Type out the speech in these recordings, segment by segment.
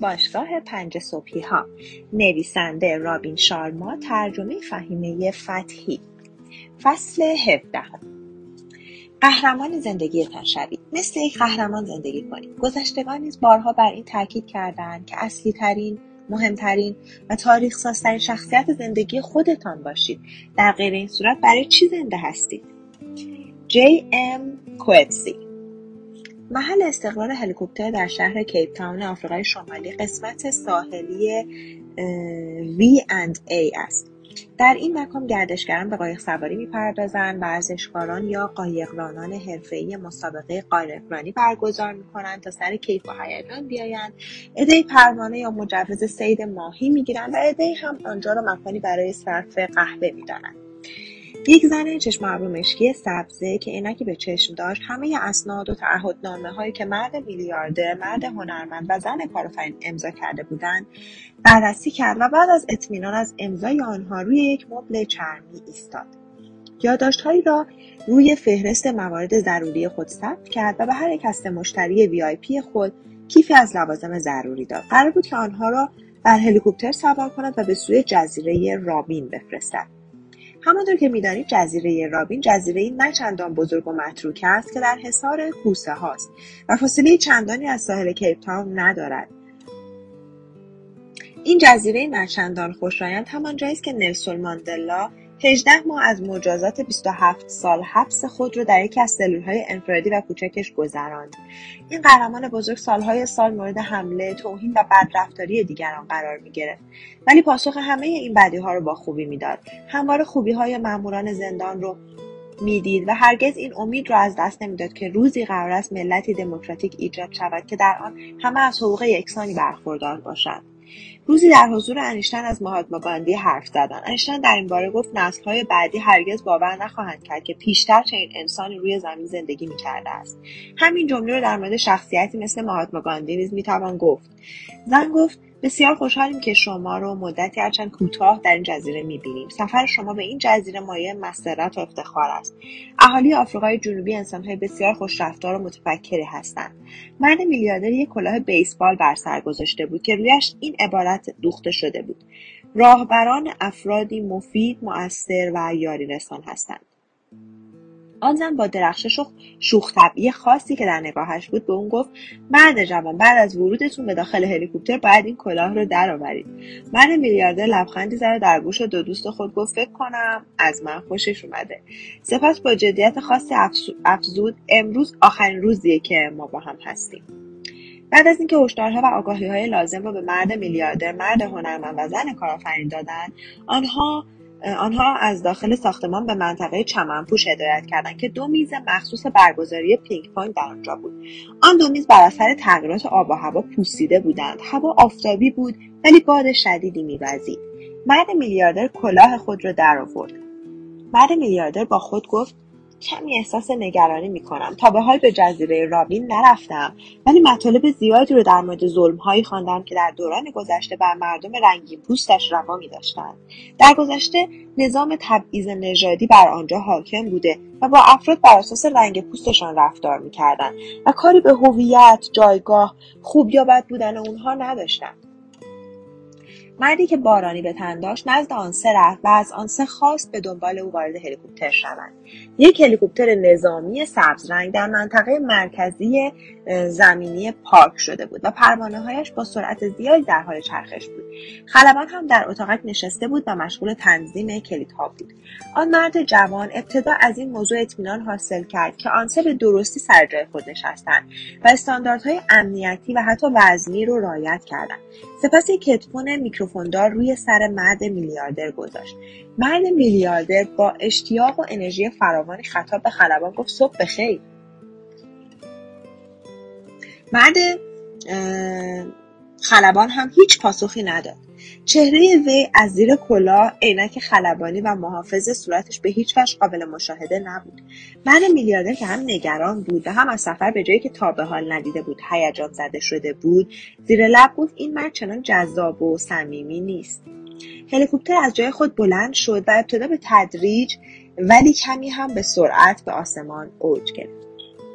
باشگاه پنج صبحی ها نویسنده رابین شارما ترجمه فهیمه فتحی. فصل هفدهم قهرمان زندگیتان شوید مثل یک قهرمان زندگی کنید. گذشتگان نیز بارها بر این تاکید کردند که اصلی ترین مهمترین و تاریخ سازترین شخصیت زندگی خودتان باشید. در غیر این صورت برای چی زنده هستید؟ جی ام کوتسی محل استقرار هلیکوپتر در شهر کیپ تاون آفریقای شمالی قسمت ساحلی وی اند ای است. در این مکان گردشگران به قایق سواری می‌پردازند ورزشکاران یا قایقرانان حرفهای مسابقه قایقرانی برگزار می‌کنند تا سر کیف و هیجان بیایند. عدهای پروانه یا مجوز صید ماهی می‌گیرند و عدهای هم آنجا را مکانی برای صرف قهوه می‌دانند. یک زن چشم ابرو مشکی سبزه که عینکی به چشم داشت همه اسناد و تعهدنامه هایی که مرد میلیاردر مرد هنرمند و زن کارآفرین امضا کرده بودند بررسی کرد و بعد از اطمینان از امضای آنها روی یک مبل چرمی ایستاد. یادداشتهایی را روی فهرست موارد ضروری خود ثبت کرد و به هر یک هسته مشتری وی آی پی خود کیفی از لوازم ضروری داد. قرار بود که آنها را بر هلیکوپتر سوار کند و به سوی جزیره رابین بفرستد. همانطور که می‌دانید جزیره رابین جزیره نه چندان بزرگ و متروک است که در حصار کوسه هاست و فاصله چندانی از ساحل کیپ تاون ندارد. این جزیره نچندان خوشایند همان جایی است که نلسون ماندلا 18 ماه از مجازات 27 سال حبس خود را در یکی از سلولهای انفرادی و کوچکش گذراند. این قهرمان بزرگ سالهای سال مورد حمله توهین و بدرفتاری دیگران قرار می‌گرفت. ولی پاسخ همه این بدیها را با خوبی می‌داد. همواره خوبیهای ماموران زندان رو می‌دید و هرگز این امید را از دست نمی‌داد که روزی قرار است ملتی دموکراتیک ایجاد شود که در آن همه از حقوق یکسانی برخوردار باشند روزی در حضور انیشتن از مهاتما گاندی حرف زدند انیشتن در این باره گفت نسلهای بعدی هرگز باور نخواهند کرد که پیشتر چنین انسانی روی زمین زندگی می‌کرده است. همین جمله رو در مورد شخصیتی مثل مهاتما گاندی نیز می‌توان گفت. زن گفت بسیار خوشحالیم که شما رو مدتی هرچند کوتاه در این جزیره می‌بینیم. سفر شما به این جزیره مایه مسرت و افتخار است. اهالی آفریقای جنوبی انسانهای بسیار خوشرفتار و متفکری هستند. مرد میلیاردر یک کلاه بیسبال بر سر گذاشته بود که رویش این عبارت دوخته شده بود. راهبران افرادی مفید مؤثر و یاری رسان هستند. آن زن با درخشش و شوخ خاصی که در نگاهش بود به اون گفت مرد جوان بعد از ورودتون به داخل هلیکوپتر باید این کلاه رو درآورید مرد میلیاردر لبخندی زد در گوش دو دوست خود گفت فکر کنم از من خوشش اومده. سپس با جدیت خاصی افزود امروز آخرین روزیه که ما با هم هستیم. بعد از اینکه هشدارها و آگاهیهای لازم را به مرد میلیاردر مرد هنرمند و زن کارآفرین دادند آنها آنها از داخل ساختمان به منطقه چمنپوش هدایت کردند که دو میز مخصوص برگزاری پینگ پونگ در آنجا بود. آن دو میز بر اثر تغییرات آب و هوا پوسیده بودند. هوا آفتابی بود ولی باد شدیدی میوزید. مرد میلیاردر کلاه خود را درآورد مرد میلیاردر با خود گفت کمی احساس نگرانی می‌کنم. تا به حال به جزیره رابین نرفتم. ولی مطالب زیادی رو در مورد ظلمهایی خواندم که در دوران گذشته بر مردم رنگین پوستش روا میداشتند. در گذشته نظام تبعیض نژادی بر آنجا حاکم بوده و با افراد بر اساس رنگ پوستشان رفتار می‌کردند و کاری به هویت جایگاه خوب یا بد بودن اونها نداشتند. مردی که بارانی به تن داشت نزد آنسه رفت و از آنسه خواست به دنبال او وارد هلیکوپتر شوند. یک هلیکوپتر نظامی سبز رنگ در منطقه مرکزی زمینی پارک شده بود و پروانه هایش با سرعت زیادی در حال چرخش بود. خلبان هم در اتاقک نشسته بود و مشغول تنظیم کلیدها بود. آن مرد جوان ابتدا از این موضوع اطمینان حاصل کرد که آنسه به درستی سر جای خود نشستند و استانداردهای امنیتی و حتی وزنی رو رعایت کردند. سپس یک هدفون میکروفوندار روی سر مرد میلیاردر گذاشت. مرد میلیاردر با اشتیاق و انرژی فراوانی خطاب به خلبان گفت صبح بخیر. مرد خلبان هم هیچ پاسخی نداد. چهره وی از زیر کلاه عینک خلبانی و محافظ صورتش به هیچ وجه قابل مشاهده نبود. مرد میلیاردر که هم نگران بود و هم از سفر به جایی که تا به حال ندیده بود هیجان زده شده بود زیر لب گفت این مرد چنان جذاب و صمیمی نیست. هلیکوپتر از جای خود بلند شد و ابتدا به تدریج ولی کمی هم به سرعت به آسمان اوج گرفت.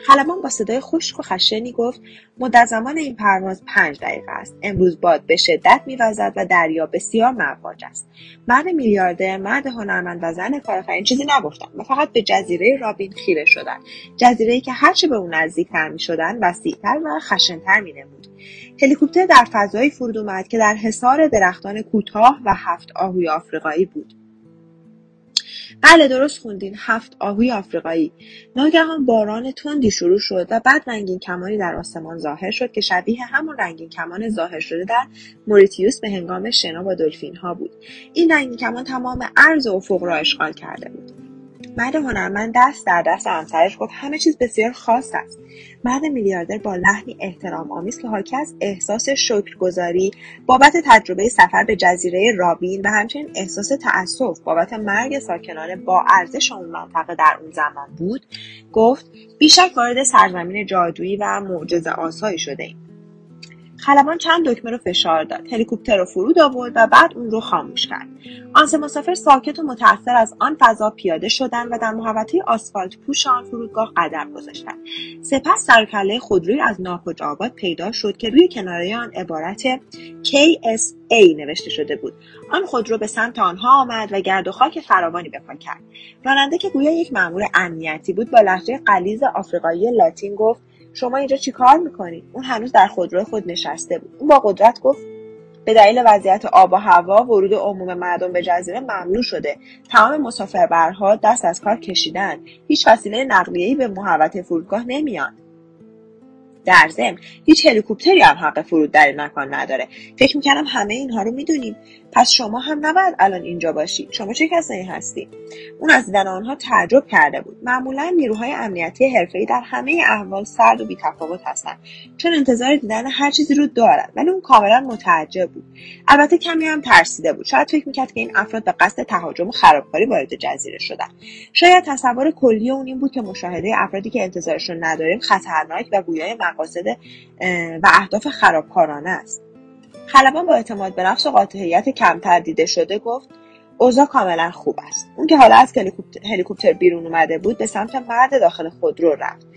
خلبان با صدای خشک و خشنی گفت مدت زمان این پرواز پنج دقیقه است. امروز باد به شدت میوزد و دریا بسیار مواج است. مرد میلیاردر مرد هنرمند و زن کارآفرین چیزی نگفتند و فقط به جزیره رابین خیره شدند. جزیرهای که هرچه به او نزدیکتر می‌شدند وسیعتر و خشنتر مینمود. هلیکوپتر در فضایی فرود اومد که در حصار درختان کوتاه و هفت آهوی آفریقایی بود. بله درست خوندین. هفت آهوی آفریقایی. ناگهان باران تندی شروع شد و بعد رنگین کمانی در آسمان ظاهر شد که شبیه همون رنگین کمان ظاهر شده در موریتیوس به هنگام شنا با دلفین ها بود. این رنگین کمان تمام عرض افق را اشغال کرده بود. مرد هنرمند دست در دست همسرش گفت همه چیز بسیار خاص است. مرد میلیاردر با لحنی احترام آمیز که حاکی از احساس شکرگزاری بابت تجربه سفر به جزیره رابین و همچنین احساس تأسف بابت مرگ ساکنان با ارزش اون منطقه در اون زمان بود گفت بیشک وارد سرزمین جادویی و معجزه آسایی شده ایم. خلبان چند دکمه رو فشار داد. هلیکوپتر رو فرود آورد و بعد اون رو خاموش کرد. آن سه مسافر ساکت و متاثر از آن فضا پیاده شدند و در محوطه آسفالت پوش آن فرودگاه قدم گذاشتند. سپس سرکله خودروی از ناپج آباد پیدا شد که روی کناره آن عبارت KSA نوشته شده بود. آن خودرو به سمت آنها آمد و گرد و خاک فراوانی به پا کرد. راننده که گویا یک مأمور امنیتی بود با لحجه قلیز آفریقایی لاتین گفت شما اینجا چیکار می‌کنید اون هنوز در خودرو خود نشسته بود. اون با قدرت گفت به دلیل وضعیت آب و هوا ورود عموم مردم به جزیره ممنوع شده. تمام مسافربرها دست از کار کشیدن. هیچ وسیله نقلیه‌ای به محوطه فرودگاه نمیان در ضمن هیچ هلیکوپتری هم حق فرود در این مکان نداره. فکر می‌کردم همه اینها رو می‌دونیم. پس شما هم نباید الان اینجا باشید شما چه کسایی هستی؟ اون از دیدن آنها تعجب کرده بود. معمولا نیروهای امنیتی حرفهای در همه احوال سرد و بیتفاوت هستند. چون انتظار دیدن هر چیزی رو دارن ولی اون کاملا متعجب بود. البته کمی هم ترسیده بود. شاید فکر می‌کرد که این افراد به قصد تهاجم و خرابکاری وارد جزیره شدن. شاید تصور کلی اون این بود که مشاهده افرادی که انتظارشون نداریم خطرناک و گویای مقاصد و اهداف خرابکارانه است. خلبان با اعتماد به نفس و قاطعیت کمتر دیده شده گفت اوضاع کاملا خوب است. اون که حالا از هلیکوپتر بیرون اومده بود به سمت مرد داخل خودرو رفت.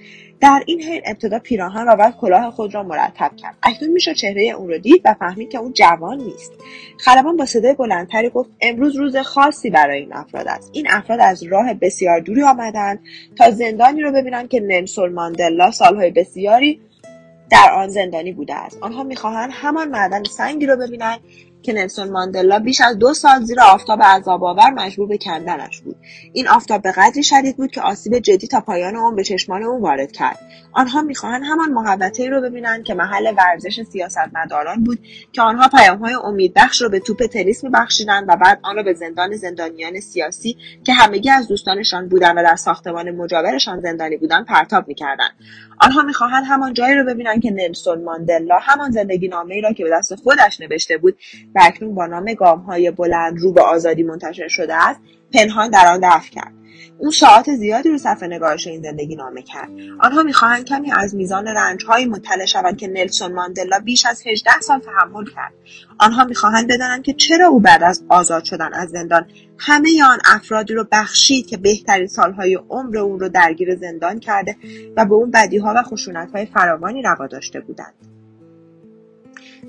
در این حین ابتدا پیراهن و بعد کلاه خود را مرتب کرد. اکنون می‌شد چهره اون رو دید و فهمید که اون جوان نیست. خلبان با صدای بلندتری گفت امروز روز خاصی برای این افراد است. این افراد از راه بسیار دوری آمدند تا زندانی رو ببینند که نلسون ماندلا سالهای بسیاری در آن زندانی بوده است. آنها می‌خواهند همان معدن سنگی را ببینند که نلسون ماندلا بیش از دو سال زیر آفتاب عذابآور مجبور به کندنش بود. این آفتاب به قدری شدید بود که آسیب جدی تا پایان عمر به چشمان او وارد کرد. آنها می‌خواهند همان محوطهای رو ببینند که محل ورزش سیاستمداران بود که آنها پیامهای امیدبخش رو به توپ تنیس میبخشیدند و بعد آن را به زندان زندانیان سیاسی که همگی از دوستانشان بودند و در ساختمان مجاورشان زندانی بودند پرتاب می‌کردند. آنها می‌خواهند همان جایی را ببینند که نلسون ماندلا همان زندگی نامه ای را که به دست خودش نوشته بود و اکنون با نام های بلند رو به آزادی منتشر شده است پنهان در آن دفع کرد. اون ساعت زیادی رو صفحه نگارش این زندگی نامه کرد. آنها می‌خواهند کمی از میزان رنجهایی مطلع شوند که نلسون ماندلا بیش از 18 سال تحمل کرد. آنها می‌خواهند بدانند که چرا او بعد از آزاد شدن از زندان همه آن افرادی رو بخشید که بهترین سالهای عمر او رو درگیر زندان کرده و به اون بدیها و خشونتهای فراوانی روا داشته بودند.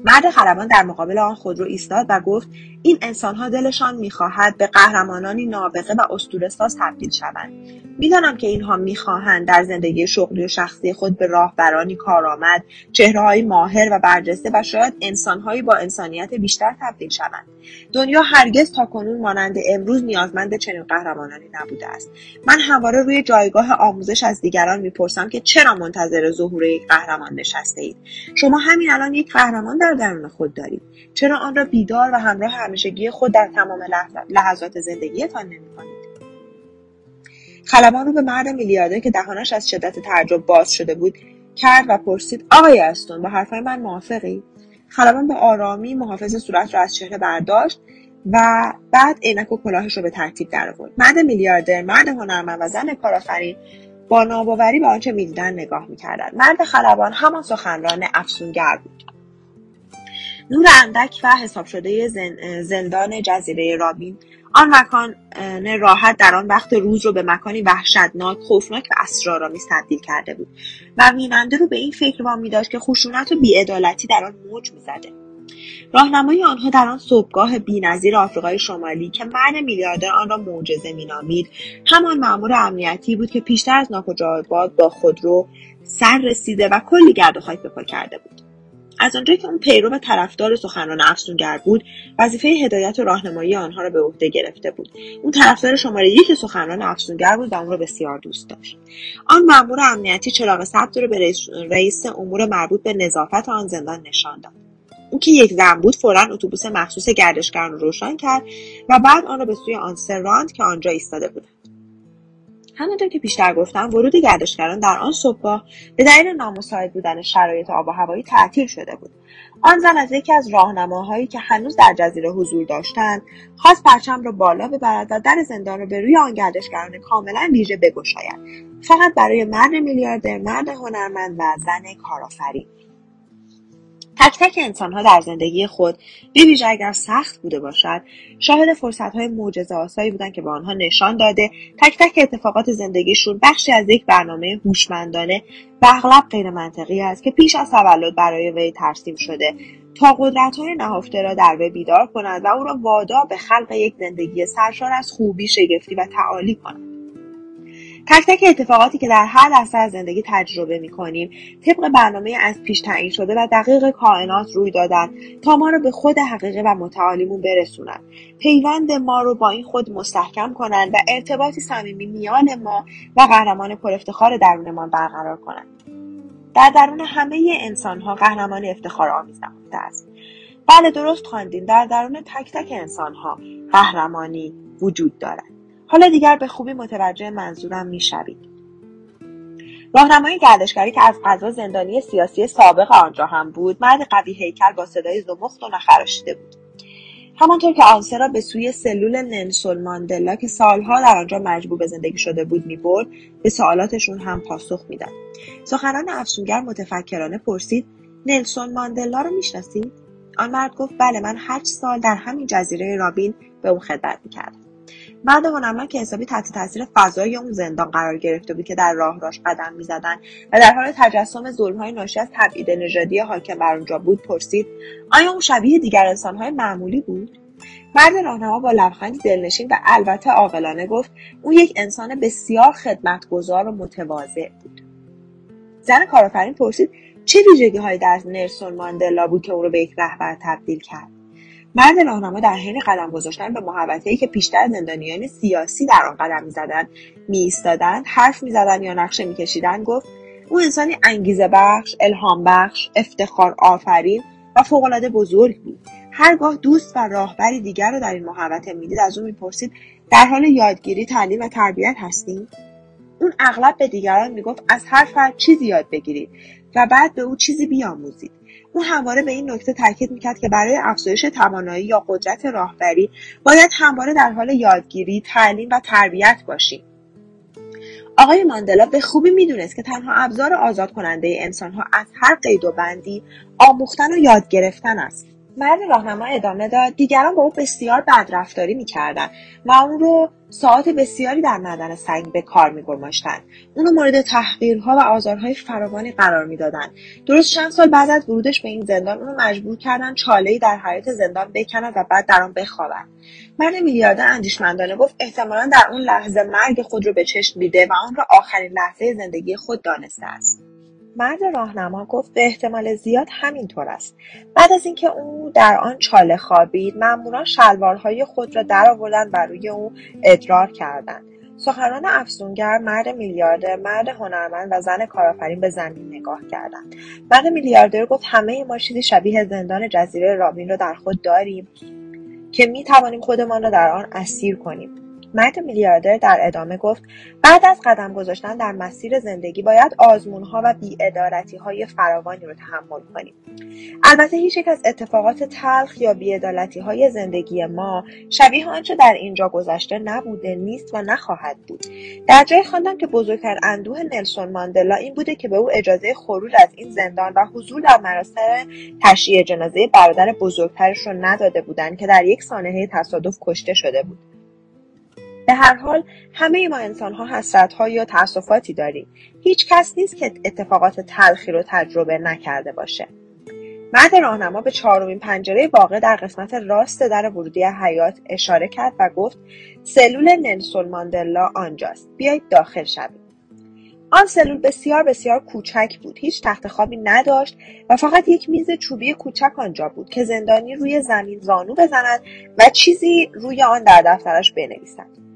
مرد خلبان در مقابل آن خودرو ایستاد و گفت این انسانها دلشان می‌خواهد به قهرمانانی نابغه و اسطورهساز تبدیل شوند. می‌دانم که اینها می‌خواهند در زندگی شغلی و شخصی خود به راهبرانی کارآمد چهرههایی ماهر و برجسته و شاید انسانهایی با انسانیت بیشتر تبدیل شوند. دنیا هرگز تا کنون مانند امروز نیازمند چنین قهرمانانی نبوده است. من همواره روی جایگاه آموزش از دیگران می‌پرسم که چرا منتظر ظهور یک قهرمان نشسته اید؟ شما همین الان یک قهرمان در درون خود دارید. چرا آن را بیدار و همراه همیشگی خود در تمام لحظات زندگیتان نمی‌کنید. خلبان رو به مرد میلیاردر که دهانش از شدت تعجب باز شده بود کرد و پرسید آقای استون با حرفهای من موافقی؟ خلبان به آرامی محافظ صورت را از چهره برداشت و بعد عینک و کلاهش رو به ترتیب در آورد. مرد میلیاردر مرد هنرمند و زن کارآفرین با ناباوری به آنچه می‌دیدند نگاه می‌کردند. مرد خلبان همان سخنران افسونگر بود. نور اندک و حساب شده زندان جزیره رابین. آن مکان راحت در آن وقت روز رو به مکانی وحشتناک خوفناک و اسرارآمیز تبدیل کرده بود و بیننده رو به این فکر وامی داشت که خشونت و بیعدالتی در آن موج می‌زده. راهنمای آنها در آن صبحگاه بینظیر آفریقای شمالی که مرد میلیاردر آن را معجزه مینامید همان مأمور امنیتی بود که پیشتر از ناکجا با خودرو سر رسیده و کلی گرد و خاک به پا کرده بود. از آنجایی که اون پیرو و طرفدار سخنران افسونگر بود وظیفه هدایت و راهنمایی آنها را به عهده گرفته بود. اون طرفدار شماره یک سخنران افسونگر بود و اون را بسیار دوست داشت. آن مأمور امنیتی چراغ سبز را به رئیس, امور مربوط به نظافت آن زندان نشان داد. او که یک زن بود فورا اتوبوس مخصوص گردشگران رو روشن کرد و بعد آن را به سوی آن راند که آنجا ایستاده بودند همانطور که پیشتر گفتم ورود گردشگران در آن صبحگاه به دلیل نامساعد بودن شرایط آب و هوایی تعطیل شده بود. آن زن از یکی از راهنماهایی که هنوز در جزیره حضور داشتند خواست پرچم را بالا ببرد و در زندان را به روی آن گردشگران کاملا ویژه بگشاید. فقط برای مرد میلیاردر مرد هنرمند و زن کارآفرین. تک تک انسانها در زندگی خود بویژه اگر سخت بوده باشد شاهد فرصتهای معجزه آسایی بودند که به آنها نشان داده. تک تک اتفاقات زندگیشون بخشی از یک برنامه هوشمندانه و اغلب غیرمنطقی است که پیش از تولد برای وی ترسیم شده. تا قدرتهای نهفته را در وی بیدار کند و او را وادار به خلق یک زندگی سرشار از خوبی شگفتی و تعالی کند. تک تک اتفاقاتی که در هر لحظه از زندگی تجربه می کنیم طبق برنامه از پیش تعیین شده و دقیق کائنات روی دادن تا ما رو به خود حقیقی و متعالیمون برسونن. پیوند ما رو با این خود مستحکم کنند و ارتباطی صمیمی میان ما و قهرمان پرافتخار درونمان برقرار کنند در درون همه انسان ها قهرمان افتخار آمیز نهفته است. بله درست خواندین. در درون تک تک انسان ها قهرمانی وجود دارد. حالا دیگر به خوبی متوجه منظورم می‌شوید. راهنمای گردشگری که از قضا زندانی سیاسی سابق آنجا هم بود مرد قوی هیکل با صدای زمخت و نخراشیده بود. همانطور که آنسه را به سوی سلول ننسول ماندلا که سالها در آنجا مجبور به زندگی شده بود می‌برد به سوالاتشون هم پاسخ می‌داد. سخنان افسونگر متفکرانه پرسید نلسون ماندلا رو می‌شناسید؟ آن مرد گفت بله من هشت سال در همین جزیره رابین به اون خدمت می‌کردم. مرد هنرمند که حسابی تحت تاثیر فضای اون زندان قرار گرفته بود که در راه راش قدم می‌زدن و در حال تجسم ظلمهای ناشی از تبعید نژادی حاکم بر اونجا بود پرسید آیا اون شبیه دیگر انسانهای معمولی بود؟ مرد راهنما با لبخندی دلنشین و البته عاقلانه گفت او یک انسان بسیار خدمتگزار و متواضع بود. زن کارآفرین پرسید چه ویژگی هایی در نرسون ماندلا بود که او را به یک رهبر تبدیل کرد؟ مرد راهنما در حین قدم گذاشتن به محوطهای که پیشتر زندانیان سیاسی در آن قدم می‌زدند میایستادند حرف می‌زدند یا نقشه میکشیدند گفت او انسانی انگیزه بخش الهام بخش افتخار آفرین و فوقالعاده بزرگ بود. هرگاه دوست و راهبری دیگر را در این محوطه می‌دید از او می‌پرسید در حال یادگیری تعلیم و تربیت هستیم اون اغلب به دیگران می‌گفت از هر فرد چیزی یاد بگیرید و بعد به او چیزی بیاموزید. او همواره به این نکته تاکید می‌کرد که برای افزایش توانایی یا قدرت راهبری باید همواره در حال یادگیری تعلیم و تربیت باشیم. آقای ماندلا به خوبی می‌دونست که تنها ابزار آزاد کننده انسانها از هر قید و بندی آموختن و یاد گرفتن است. مرد راهنما ادامه داد. دیگران با او بسیار بدرفتاری می‌کردند و اون رو ساعت بسیاری در معدن سنگ به کار میگماشتند. اونو مورد تحقیرها و آزارهای فراوانی قرار می‌دادند. درست چند سال بعد از ورودش به این زندان اونو مجبور کردن چالهای در حیات زندان بکند و بعد در آن بخوابد مرد میلیاردر اندیشمندانه گفت احتمالا در اون لحظه مرگ خود رو به چشم دیده و آن را آخرین لحظه زندگی خود دانسته است. مرد راهنما گفت به احتمال زیاد همینطور است. بعد از اینکه او در آن چاله خوابید ماموران شلوارهای خود را درآوردند و روی او ادرار کردند. سخنان افزونگر مرد میلیاردر مرد هنرمند و زن کارآفرین به زمین نگاه کردند. مرد میلیاردر گفت همه ما چیزی شبیه زندان جزیره رابین را در خود داریم که می توانیم خودمان را در آن اسیر کنیم. مرد میلیاردر در ادامه گفت بعد از قدم گذاشتن در مسیر زندگی باید آزمونها و های فراوانی رو تحمل کنیم. البته هیچ یک از اتفاقات تلخ یا های زندگی ما شبیه آنچه در اینجا گذشته نبوده نیست و نخواهد بود. در جای خواندم که بزرگترین اندوه نلسون ماندلا این بوده که به او اجازه خروج از این زندان و حضور در مراسم تشییع جنازه برادر بزرگترش رو نداده بودند که در یک سانحه تصادف کشته شده بود. به هر حال همه ما انسان ها حسرت ها یا تاسفاتی داریم. هیچ کس نیست که اتفاقات تلخی رو تجربه نکرده باشه. مرد راهنما به چهارمین پنجره واقع در قسمت راست در ورودی حیات اشاره کرد و گفت سلول نلسون ماندلا آنجاست. بیایید داخل شوید آن سلول بسیار بسیار کوچک بود. هیچ تخت خوابی نداشت و فقط یک میز چوبی کوچک آنجا بود که زندانی روی زمین زانو بزند و چیزی روی آن در دفترش بنویسد.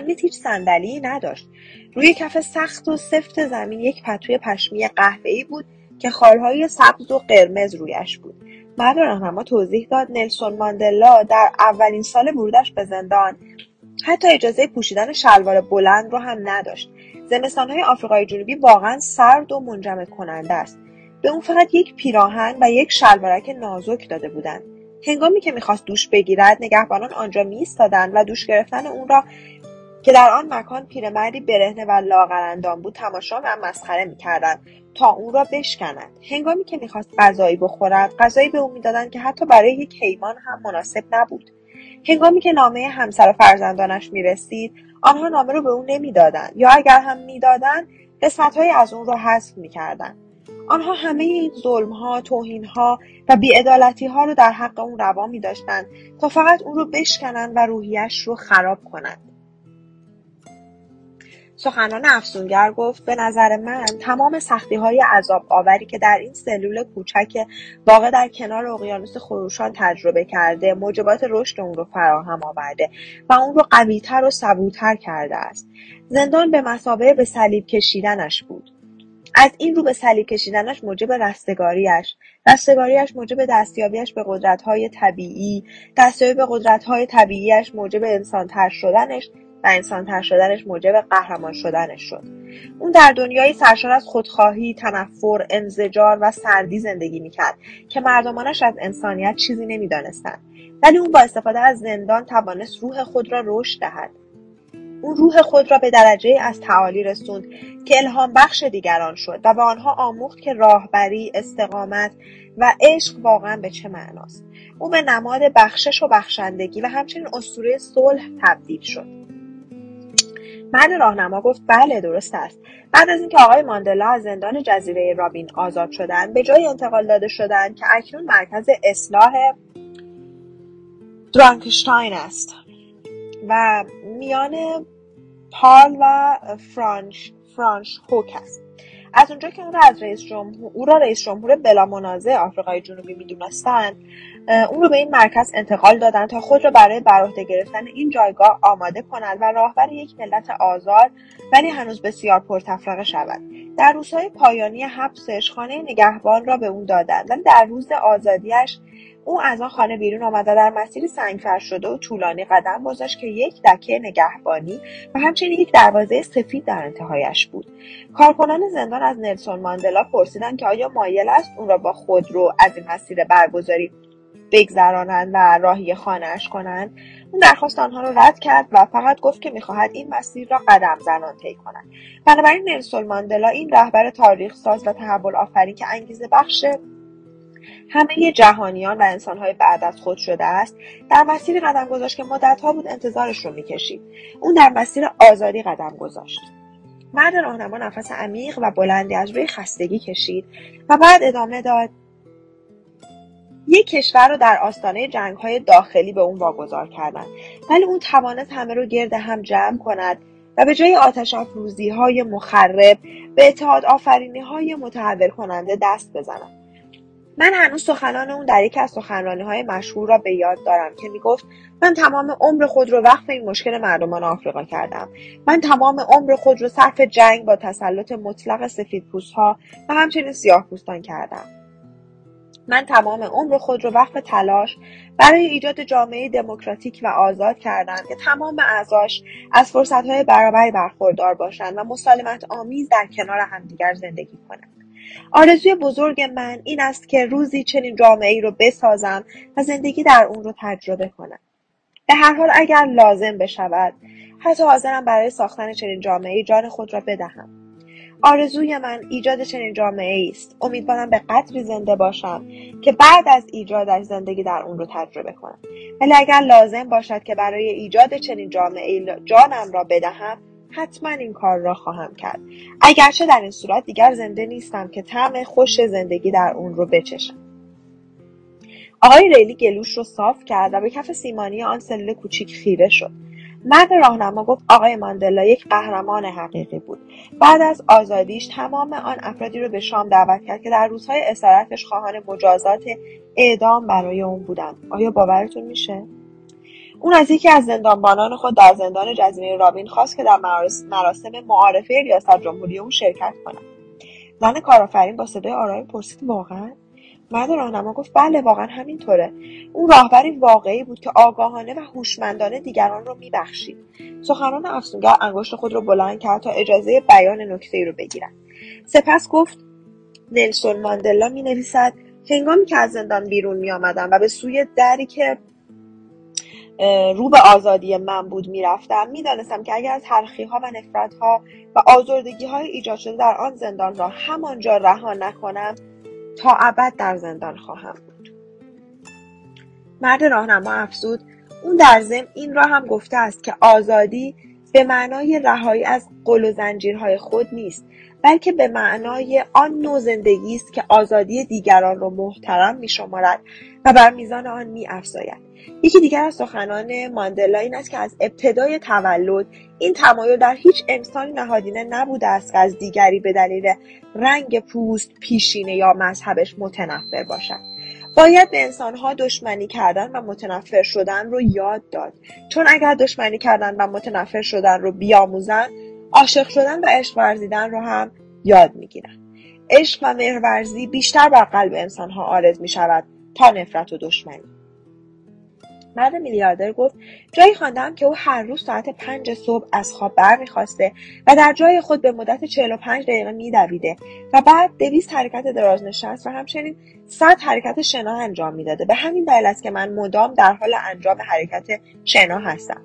نیز هیچ صندلی نداشت. روی کف سخت و سفت زمین یک پتوی پشمی قهوه‌ای بود که خالهای سبز و قرمز رویش بود. مرد راهنما توضیح داد نلسون ماندلا در اولین سال ورودش به زندان حتی اجازه پوشیدن شلوار بلند رو هم نداشت. زمستانهای آفریقای جنوبی واقعا سرد و منجمد کننده است. به اون فقط یک پیراهن و یک شلوارک نازک داده بودند. هنگامی که می‌خواست دوش بگیرد نگهبانان آنجا میایستادند و دوش گرفتن اون را که در آن مکان پیرمردی برهنه و لاغرندام بود تماشا و مسخره می‌کردند تا او را بشکنند هنگامی که می‌خواست غذایی بخورد غذایی به او می‌دادند که حتی برای یک حیوان هم مناسب نبود. هنگامی که نامه همسر و فرزندانش می‌رسید آنها نامه را به او نمی‌دادند یا اگر هم می‌دادند قسمتهایی از اون را حذف می‌کردند. آنها همه این ظلمها توهینها و بیعدالتیها رو در حق اون روا می تا فقط اون رو بشکنن و روحیش رو خراب کنند سخنان افسونگر گفت به نظر من تمام سختی های عذاب آوری که در این سلول کوچک واقع در کنار اقیانوس خروشان تجربه کرده موجبات رشد اون رو فراهم آورده و اون رو قویتر و صبورتر کرده است. زندان به مسابقه به صلیب کشیدنش بود. از این رو به صلیب کشیدنش موجب رستگاریش رستگاریش موجب دستیابیش به قدرتهای طبیعی دستیابی به قدرتهای طبیعیش موجب انسانتر شدنش و انسانتر شدنش موجب قهرمان شدنش شد. اون در دنیایی سرشار از خودخواهی تنفر انزجار و سردی زندگی می‌کرد که مردمانش از انسانیت چیزی نمی‌دانستند. ولی اون با استفاده از زندان توانست روح خود را رشد دهد. اون روح خود را به درجه از تعالی رسوند که الهام بخش دیگران شد و به آنها آموخت که راهبری استقامت و عشق واقعا به چه معناست. او به نماد بخشش و بخشندگی و همچنین اسطوره صلح تبدیل شد. مرد راهنما گفت بله درست است. بعد از اینکه آقای ماندلا از زندان جزیره رابین آزاد شدند به جای انتقال داده شدند که اکنون مرکز اصلاح درانکشتاین است و میان پال و فرانش فرانش هوک است. از اونجا که اون را از رئیس جمهور او را رئیس جمهور بلا منازع آفریقای جنوبی می‌دونستند. اون رو به این مرکز انتقال دادن تا خود را برای بر گرفتن این جایگاه آماده کنند و راهبر یک ملت آزاد ولی هنوز بسیار پرتفرقه شود. در روزهای پایانی حبسش خانه نگهبان را به اون دادند ولی در روز آزادیش او از آن خانه بیرون آمد و در مسیری سنگفر شده و طولانی قدم گذاشت که یک دکه نگهبانی و همچنین یک دروازه سفید در انتهایش بود. کارکنان زندان از نلسون ماندلا پرسیدند که آیا مایل است اون را با خود رو از این مسیر برگزاری بگذرانند و راهی خانهاش کنند. اون درخواست آنها را رد کرد و فقط گفت که می‌خواهد این مسیر را قدم زنان طی کند. بنابراین نلسون ماندلا این رهبر تاریخ ساز و تحول آفرین که انگیزه بخش همه جهانیان و انسانهای بعد از خود شده است در مسیری قدم گذاشت که مدتها بود انتظارش رو می‌کشید. اون در مسیر آزادی قدم گذاشت. مرد راهنما نفس عمیق و بلندی از روی خستگی کشید و بعد ادامه داد یک کشور رو در آستانه جنگ های داخلی به اون واگذار کردند ولی اون توانست همه رو گرد هم جمع کند و به جای آتش افروزی های مخرب به اتحاد آفرینی های متحول کننده دست بزند. من هنوز سخنان اون در یکی از سخنرانی های مشهور را به یاد دارم که می‌گفت من تمام عمر خود رو وقف این مشکل مردمان آفریقا کردم. من تمام عمر خود رو صرف جنگ با تسلط مطلق سفید ها و همچنین سیاه پوستان کردم. من تمام عمر خود را وقف تلاش برای ایجاد جامعه دموکراتیک و آزاد کردم که تمام اعضاش از فرصتهای برابری برخوردار باشند و مسالمت آمیز در کنار همدیگر زندگی کنند آرزوی بزرگ من این است که روزی چنین جامعه ای رو بسازم و زندگی در اون رو تجربه کنم. به هر حال اگر لازم بشود حتی حاضرم برای ساختن چنین جامعه جان خود را بدهم. آرزوی من ایجاد چنین جامعه است. امیدوارم به قدری زنده باشم که بعد از ایجادش زندگی در اون رو تجربه کنم. ولی اگر لازم باشد که برای ایجاد چنین جامعه جانم را بدهم حتما این کار را خواهم کرد. اگرچه در این صورت دیگر زنده نیستم که طعم خوش زندگی در اون رو بچشم. آقای ریلی گلوش رو صاف کرد و به کف سیمانی آن سلول کوچیک خیره شد. مرد راهنما گفت آقای ماندلا یک قهرمان حقیقی بود. بعد از آزادیش تمام آن افرادی رو به شام دعوت کرد که در روزهای اسارتش خواهان مجازات اعدام برای اون بودند. آیا باورتون میشه؟ اون از یکی از زندانبانان خود در زندان جزیره رابین خواست که در مراسم معارفه ریاست جمهوری او شرکت کند. زن کارآفرین با صدای آرامی پرسید واقعا؟ مرد راهنما گفت بله واقعا همینطوره. اون راهبری واقعی بود که آگاهانه و هوشمندانه دیگران رو میبخشید. سخنان افسونگر انگشت خود رو بلند کرد تا اجازه بیان نکته رو بگیرد. سپس گفت نلسون ماندلا می نویسد هنگامی که از زندان بیرون می آمدم و به سوی دری که رو به آزادی من بود می‌رفتم می‌دانستم که اگر تلخی ها و نفرت ها و آزردگی های ایجاد شده در آن زندان را همانجا رها نکنم تا ابد در زندان خواهم بود مرد راهنما افزود اون در ضمن این را هم گفته است که آزادی به معنای رهایی از قل و زنجیرهای خود نیست بلکه به معنای آن نوع زندگی است که آزادی دیگران را محترم می شمارد و بر میزان آن می افزاید. یکی دیگر از سخنان ماندلا این است که از ابتدای تولد این تمایل در هیچ انسانی نهادینه نبوده است که از دیگری به دلیل رنگ پوست پیشینه یا مذهبش متنفر باشد. باید به انسانها دشمنی کردن و متنفر شدن رو یاد داد. چون اگر دشمنی کردن و متنفر شدن رو بیاموزن عاشق شدن و عشق ورزیدن رو هم یاد می‌گیرن. عشق و مهرورزی بیشتر بر قلب انسانها آرز می شود تا نفرت و دشمنی. مرد میلیاردر گفت جایی خواندم که او هر روز ساعت پنج صبح از خواب برمیخواسته و در جای خود به مدت 45 دقیقه میدویده و بعد دویست حرکت دراز نشست و همچنین صد حرکت شنا انجام می‌داده. به همین دلیل است که من مدام در حال انجام حرکت شنا هستم.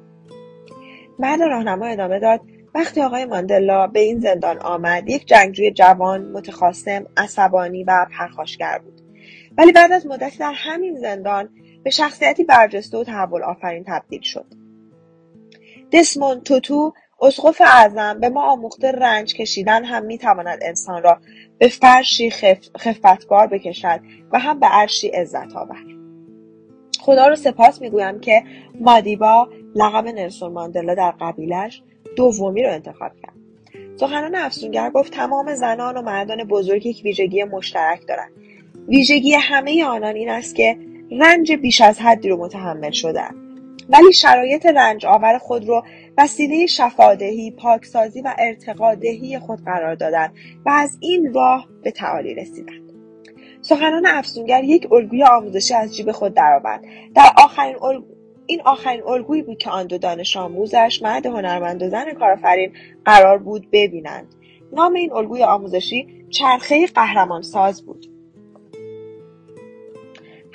مرد راهنما ادامه داد وقتی آقای ماندلا به این زندان آمد یک جنگجوی جوان متخاصم عصبانی و پرخاشگر بود. ولی بعد از مدتی در همین زندان به شخصیتی برجسته و تحول آفرین تبدیل شد. دسموند توتو اسقف اعظم به ما آموخته رنج کشیدن هم می‌تواند انسان را به فرشی خف... بکشد و هم به عرشی عزت آور خدا رو سپاس می‌گویم که مادیبا لقب نلسون ماندلا در قبیلش دومی رو انتخاب کرد. سخنان افسونگر گفت تمام زنان و مردان بزرگ یک ویژگی مشترک دارند. ویژگی همه آنان این است که رنج بیش از حدی رو متحمل شدن ولی شرایط رنج آور خود رو وسیله شفادهی، پاکسازی و ارتقادهی خود قرار دادن و از این راه به تعالی رسیدند. سخنان افسونگر یک الگوی آموزشی از جیب خود درآورد. در آخرین این آخرین الگویی بود که آن دو دانش آموزش مرد هنرمند و زن کارآفرین قرار بود ببینند. نام این الگوی آموزشی چرخه قهرمان ساز بود.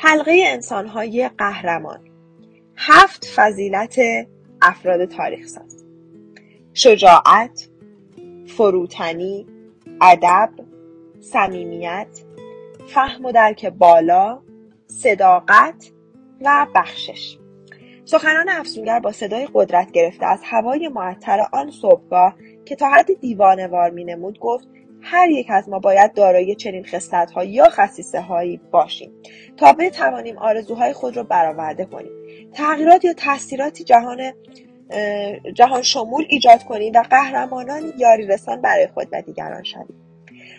حلقه انسانهای قهرمان. هفت فضیلت افراد تاریخ ساز شجاعت فروتنی ادب صمیمیت فهم و درک بالا صداقت و بخشش. سخنان افسونگر با صدای قدرت گرفته از هوای معطر آن صبحگاه که تا حد دیوانوار مینمود گفت هر یک از ما باید دارای چنین ها یا خصیصه هایی باشیم تا بتوانیم آرزوهای خود را برآورده کنیم. تغییرات یا تاثیراتی جهان جهان شمول ایجاد کنیم و قهرمانان یاری رسان برای خود و دیگران شویم.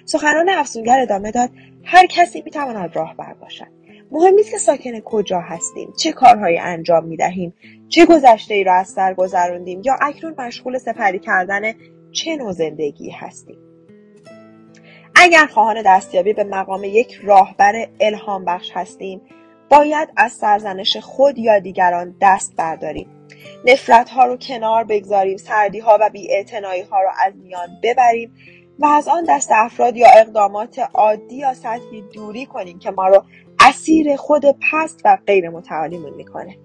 سخنان افسونگر ادامه داد هر کسی می‌تواند راهبر باشد. مهم نیست که ساکن کجا هستیم چه کارهایی انجام می‌دهیم چه گذشته ای را از سر گذراندیم یا اکنون مشغول سپری کردن چه نوع زندگی هستیم. اگر خواهان دستیابی به مقام یک راهبر الهام بخش هستیم باید از سرزنش خود یا دیگران دست برداریم. نفرت ها رو کنار بگذاریم سردی ها و بیاعتنایی ها رو از میان ببریم و از آن دست افراد یا اقدامات عادی یا سطحی دوری کنیم که ما رو اسیر خود پست و غیر متعالیمون می‌کنه.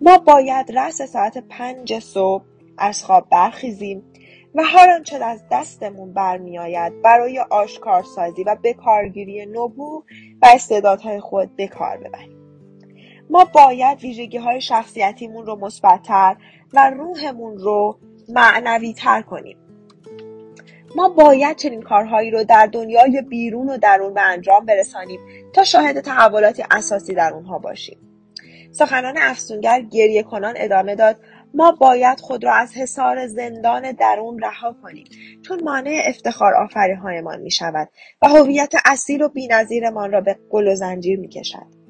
ما باید رس ساعت پنج صبح از خواب برخیزیم. و هر آنچه از دستمون برمیآید برای آشکارسازی و بکارگیری نبوغ و استعدادهای خود به کار ببریم ما باید ویژگی های شخصیتیمون رو مثبتتر و روحمون رو معنوی تر کنیم. ما باید چنین کارهایی رو در دنیای بیرون و درون به انجام برسانیم تا شاهد تحولاتی اساسی در اونها باشیم. سخنان افسونگر گریه کنان ادامه داد. ما باید خود را از حصار زندان درون رها کنیم چون مانع افتخار آفری هایمان می شود و هویت اصیل و بینظیرمان را به گل و زنجیر می کشد.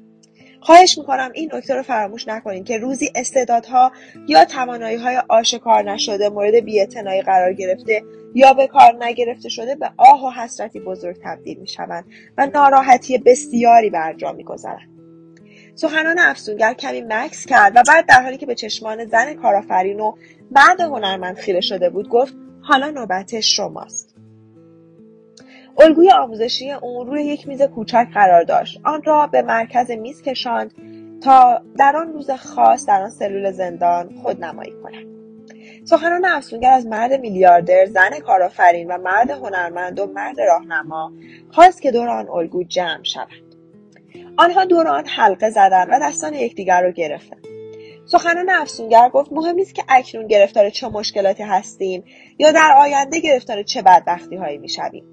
خواهش می‌کنم این نکته رو فراموش نکنیم که روزی استعدادها یا توانایی های آشکار نشده مورد بیاعتنایی قرار گرفته یا به کار نگرفته شده به آه و حسرتی بزرگ تبدیل می شوند و ناراحتی بسیاری بر جا می گذارند. سخنان افسونگر کمی مکس کرد و بعد در حالی که به چشمان زن کارآفرین و مرد هنرمند خیره شده بود گفت حالا نوبت شماست. الگوی آموزشی اون روی یک میز کوچک قرار داشت. آن را به مرکز میز کشاند تا در آن روز خاص در آن سلول زندان خود نمایی کند. سخنان افسونگر از مرد میلیاردر زن کارآفرین و مرد هنرمند و مرد راهنما خواست که دور آن الگو جمع شوند آنها دور آن حلقه زدند و دستان یکدیگر را گرفتند. سخنان افسونگر گفت مهم نیست که اکنون گرفتار چه مشکلاتی هستیم یا در آینده گرفتار چه بدبختی هایی می‌شویم.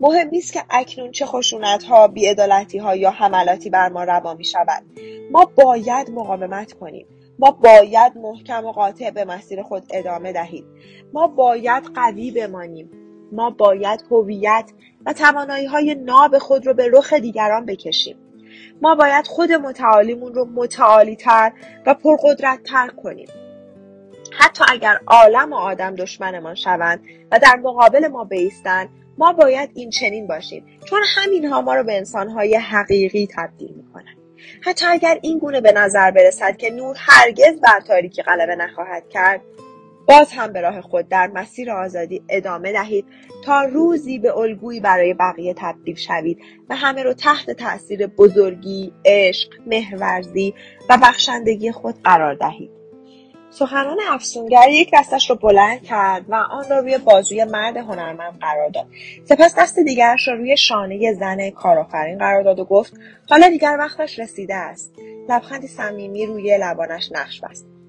مهم نیست که اکنون چه خشونت ها بیعدالتی ها یا حملاتی بر ما روا می شود ما باید مقاومت کنیم. ما باید محکم و قاطع به مسیر خود ادامه دهیم. ما باید قوی بمانیم. ما باید هویت و توانایی های ناب خود رو به رخ دیگران بکشیم. ما باید خود متعالیمون رو متعالی تر و پرقدرت تر کنیم. حتی اگر عالم و آدم دشمنمان شوند و در مقابل ما بیستند ما باید این چنین باشیم. چون همینها ما رو به انسانهای حقیقی تبدیل می‌کنن. حتی اگر این گونه به نظر برسد که نور هرگز بر تاریکی غلبه نخواهد کرد باز هم به راه خود در مسیر آزادی ادامه دهید تا روزی به الگویی برای بقیه تبدیل شوید و همه رو تحت تاثیر بزرگی، عشق، مهورزی و بخشندگی خود قرار دهید. سخنان افسونگر یک دستش را بلند کرد و آن را روی بازوی مرد هنرمند قرار داد. سپس دست دیگرش را روی شانه زن کارآفرین قرار داد و گفت حالا دیگر وقتش رسیده است. لبخندی صمیمی روی لبانش نقش بست.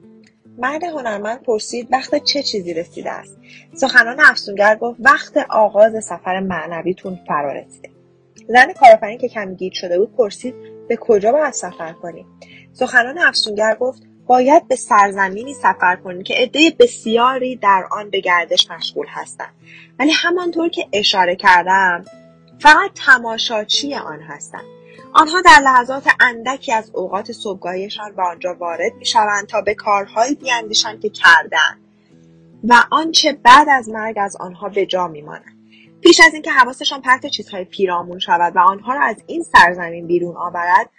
مرد هنرمند پرسید وقت چه چیزی رسیده است؟ سخنان افسونگر گفت وقت آغاز سفر معنویتون فرا رسیده. زن کارآفرین که کمی گیج شده بود پرسید به کجا باید سفر کنیم؟ سخنان افسونگر گفت باید به سرزمینی سفر کنیم که عده بسیاری در آن به گردش مشغول هستند. ولی همانطور که اشاره کردم فقط تماشاچی آن هستند. آنها در لحظات اندکی از اوقات صبحگاهیشان به آنجا وارد می‌شوند تا به کارهایی بیاندیشند که کردند و آنچه بعد از مرگ از آنها به جا میماند. پیش از اینکه حواسشان پرت چیزهای پیرامون شود و آنها را از این سرزمین بیرون آورد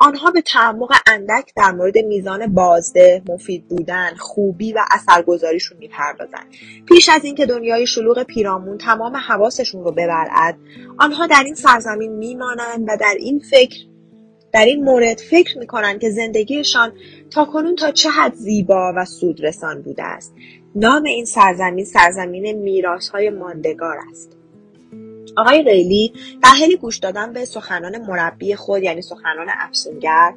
آنها به تعمق اندک در مورد میزان بازده، مفید بودن، خوبی و اثرگذاریشون می‌پردازند. پیش از اینکه دنیای شلوغ پیرامون تمام حواسشون رو ببرد، آنها در این سرزمین میمانند و در این فکر در این مورد فکر می‌کنند که زندگیشان تا کنون تا چه حد زیبا و سودرسان بوده است. نام این سرزمین سرزمین میراث های ماندگار است. آقای ریلی در حین گوش دادن به سخنان مربی خود یعنی سخنان افسونگر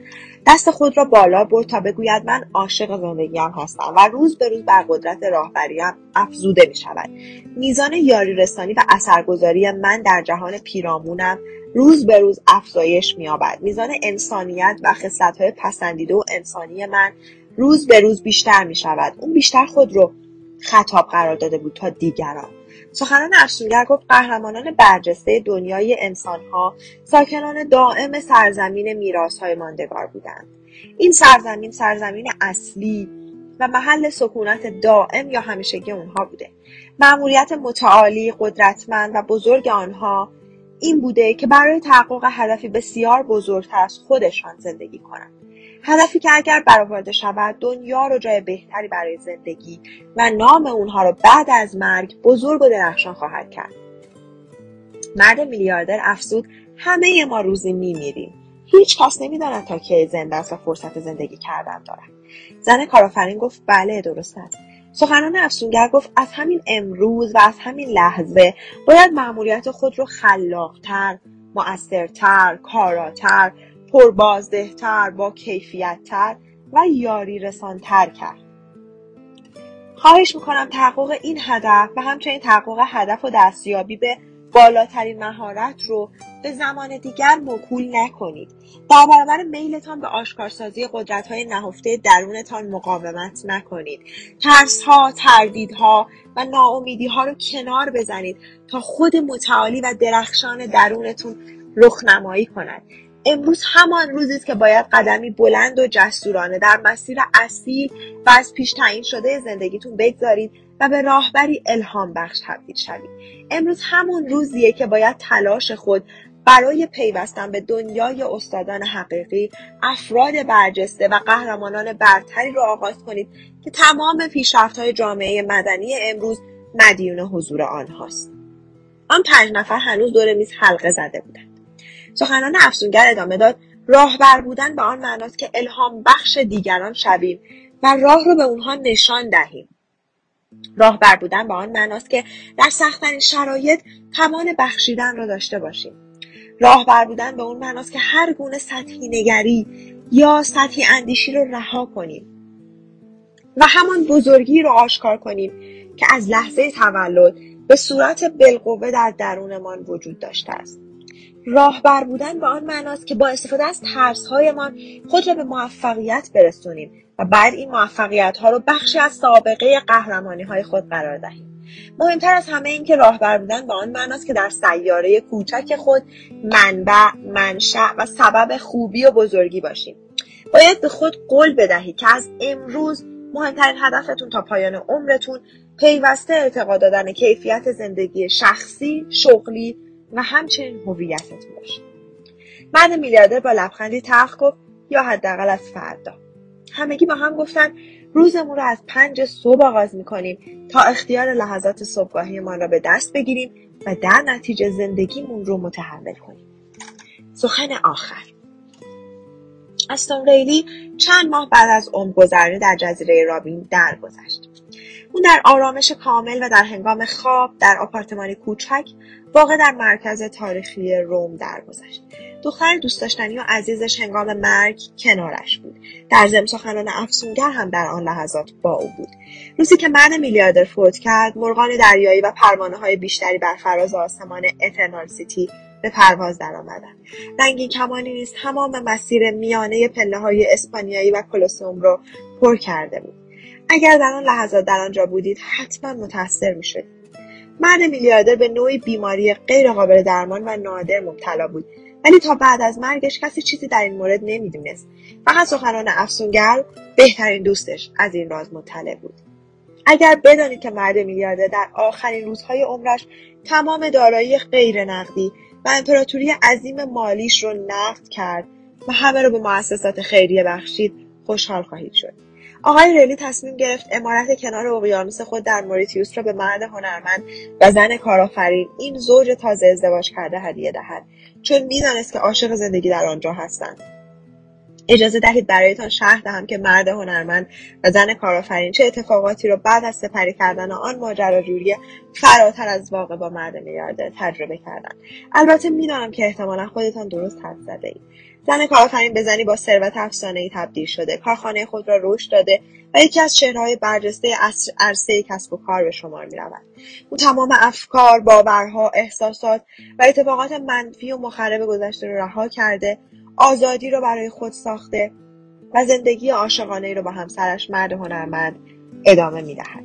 دست خود را بالا برد تا بگوید من عاشق زندگیم هستم و روز به روز بر قدرت راهبریم افزوده می شود میزان یاری رسانی و اثرگذاری من در جهان پیرامونم روز به روز افزایش مییابد. میزان انسانیت و خصلتهای پسندیده و انسانی من روز به روز بیشتر می شود اون بیشتر خود رو خطاب قرار داده بود تا دیگران. سخنان افسونگر گفت قهرمانان برجسته دنیای انسانها ساکنان دائم سرزمین های ماندگار بودند. این سرزمین سرزمین اصلی و محل سکونت دائم یا همیشگی اونها بوده. مأموریت متعالی قدرتمند و بزرگ آنها این بوده که برای تحقق هدفی بسیار بزرگتر از خودشان زندگی کنند. هدفی که اگر برآورده شود. دنیا رو جای بهتری برای زندگی و نام اونها رو بعد از مرگ بزرگ و درخشان خواهد کرد. مرد میلیاردر افزود همه ما روزی میمیریم. هیچ کس نمی‌داند تا کی زنده است و فرصت زندگی کردن دارد. زن کارآفرین گفت بله درست است. سخنان افسونگر گفت از همین امروز و از همین لحظه باید مأموریت خود رو خلاقتر مؤثرتر کاراتر پربازدهتر با کیفیتتر و یاری رسانتر کرد. خواهش می‌کنم تحقق این هدف و همچنین تحقق هدف و دستیابی به بالاترین مهارت رو به زمان دیگر مکول نکنید. در برابر میلتان به آشکارسازی های نهفته درونتان مقاومت نکنید. ترسها تردیدها و ها رو کنار بزنید تا خود متعالی و درخشان درونتون رخنمایی کند. امروز همان روزی است که باید قدمی بلند و جسورانه در مسیر اصیل و از پیش تعیین شده زندگیتون بگذارید و به راهبری الهام بخش تبدیل شوید. امروز همون روزیه که باید تلاش خود برای پیوستن به دنیای استادان حقیقی افراد برجسته و قهرمانان برتری را آغاز کنید که تمام های جامعه مدنی امروز مدیون حضور آنهاست. آن پنج نفر هنوز دور میز حلقه زده بودند سخنان افسونگر ادامه داد. راهبر بودن به آن معناست که الهام بخش دیگران شویم و راه رو به اونها نشان دهیم. راهبر بودن به آن معناست که در سختترین شرایط توان بخشیدن را داشته باشیم. راهبر بودن به اون معناست که هر گونه سطحی نگری یا سطحی اندیشی رو رها کنیم و همان بزرگی رو آشکار کنیم که از لحظه تولد به صورت بالقوه در درونمان وجود داشته است. راهبر بودن به آن معناست که با استفاده از ترسهایمان خود را به موفقیت برسونیم و بعد این موفقیت ها رو بخشی از سابقه قهرمانی های خود قرار دهیم. مهمتر از همه این که راهبر بودن به آن معناست که در سیاره کوچک خود منبع منشأ و سبب خوبی و بزرگی باشیم. باید به خود قول بدهید که از امروز مهمترین هدفتون تا پایان عمرتون پیوسته ارتقا دادن کیفیت زندگی شخصی شغلی و همچنین هویتتون باشه. مرد میلیاردر با لبخندی تلخ گفت یا حداقل از فردا. همگی با هم گفتن روزمون رو از پنج صبح آغاز می‌کنیم تا اختیار لحظات صبحگاهیمان را به دست بگیریم و در نتیجه زندگیمون رو متحول کنیم. سخن آخر. استون ریلی چند ماه بعد از عمرگذرانی در جزیره رابین درگذشت. او در آرامش کامل و در هنگام خواب در آپارتمانی کوچک واقع در مرکز تاریخی روم درگذشت. دختر دوست داشتنی و عزیزش هنگام مرگ کنارش بود. در ضمن سخنان افسونگر هم در آن لحظات با او بود. روزی که مرد میلیاردر فوت کرد مرغان دریایی و پروانه های بیشتری بر فراز آسمان اترنال سیتی به پرواز درآمدند. رنگین کمانی نیز تمام مسیر میانه پله های اسپانیایی و کلوسوم را پر کرده بود. اگر در آن لحظات در آنجا بودید حتما متاثر می‌شدید. مرد میلیاردر به نوعی بیماری غیرقابل درمان و نادر مبتلا بود. ولی تا بعد از مرگش کسی چیزی در این مورد نمی‌دونست. فقط سخنان افسونگر بهترین دوستش از این راز مطلع بود. اگر بدانید که مرد میلیاردر در آخرین روزهای عمرش تمام دارایی غیر نقدی و امپراتوری عظیم مالیش رو نقد کرد و همه رو به مؤسسات خیریه بخشید خوشحال خواهید شد. آقای ریلی تصمیم گرفت امارت کنار اقیانوس خود در موریتیوس را به مرد هنرمند و زن کارآفرین این زوج تازه ازدواج کرده هدیه دهد چون می‌دانست که عاشق زندگی در آنجا هستند. اجازه دهید برایتان شهر دهم که مرد هنرمند و زن کارآفرین چه اتفاقاتی را بعد از سپری کردن آن ماجراجویی فراتر از واقع با مرد میلیاردر تجربه کردند. البته می‌دانم که احتمالا خودتان درست حد زده اید زن کارآفرین به با ثروت افسانهای تبدیل شده. کارخانه خود را رشد داده و یکی از چهرههای برجسته عرصه کسب و کار به شمار می‌رود. او تمام افکار باورها احساسات و اتفاقات منفی و مخرب گذشته را رها کرده آزادی را برای خود ساخته و زندگی عاشقانه را با همسرش مرد هنرمند ادامه می‌دهد.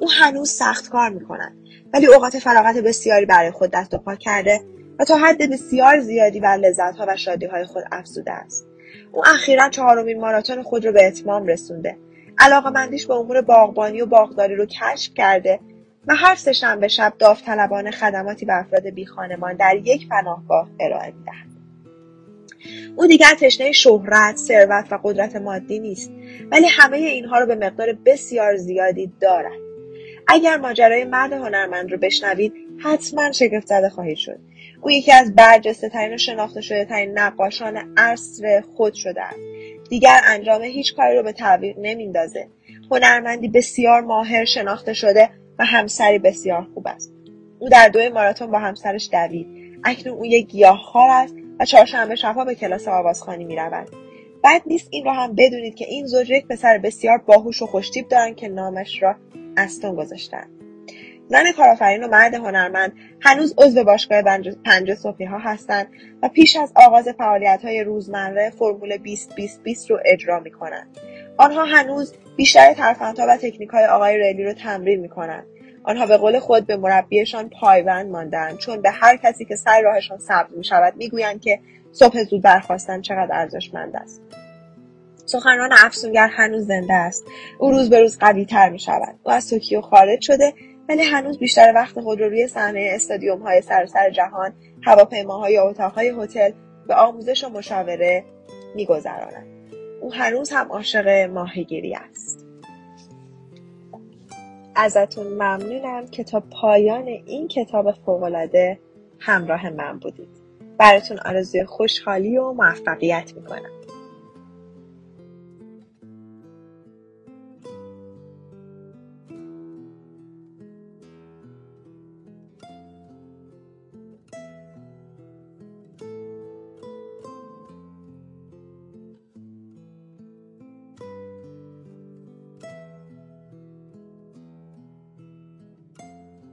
او هنوز سخت کار می کند ولی اوقات فراغت بسیاری برای خود دست و پا کرده و تا حد بسیار زیادی بر لذتها و شادیهای خود افزوده است. او اخیرا چهارمین ماراتون خود را به اتمام رسونده. علاقه به امور باغبانی و باغداری رو کشف کرده و هر سهشنبه شب داوطلبانه خدماتی به افراد بیخانمان در یک پناهگاه ارائه می‌دهد. او دیگر تشنه شهرت ثروت و قدرت مادی نیست ولی همه اینها رو به مقدار بسیار زیادی دارد. اگر ماجرای مرد هنرمند رو بشنوید حتما شگفت زده خواهید شد. او یکی از برجسته ترین و شناخته شده ترین نقاشان عصر خود شده است. دیگر انجام هیچ کاری رو به تعویق نمیندازه. هنرمندی بسیار ماهر شناخته شده و همسری بسیار خوب است. او در دوی ماراتون با همسرش دوید. اکنون او یک گیاهخوار است و چهارشنبه شبها به کلاس آوازخوانی می‌رود. بد نیست این را هم بدونید که این زوج یک پسر بسیار باهوش و خوشتیب دارند که نامش را استون گذاشتند. زن کارآفرین و مرد هنرمند هنوز عضو باشگاه پنج صبحی ها هستند و پیش از آغاز فعالیت های روزمره فرمول 20 20 20 رو اجرا می کنند. آنها هنوز بیشتر ترفندها و تکنیک های آقای ریلی رو تمرین می کنند. آنها به قول خود به مربیشان پایبند ماندند چون به هر کسی که سر راهشان سبز می شود می‌گویند که صبح زود برخواستن چقدر ارزشمند است. سخنران افسونگر هنوز زنده است او روز به روز قوی تر می شود او از توکیو خارج شده ولی هنوز بیشتر وقت خود رو روی صحنه استادیوم های سراسر جهان هواپیماهای اتاقهای هتل به آموزش و مشاوره میگذراند. او هنوز هم عاشق ماهیگیری است. ازتون ممنونم که تا پایان این کتاب فوقالعاده همراه من بودید. براتون آرزوی خوشحالی و موفقیت می‌کنم.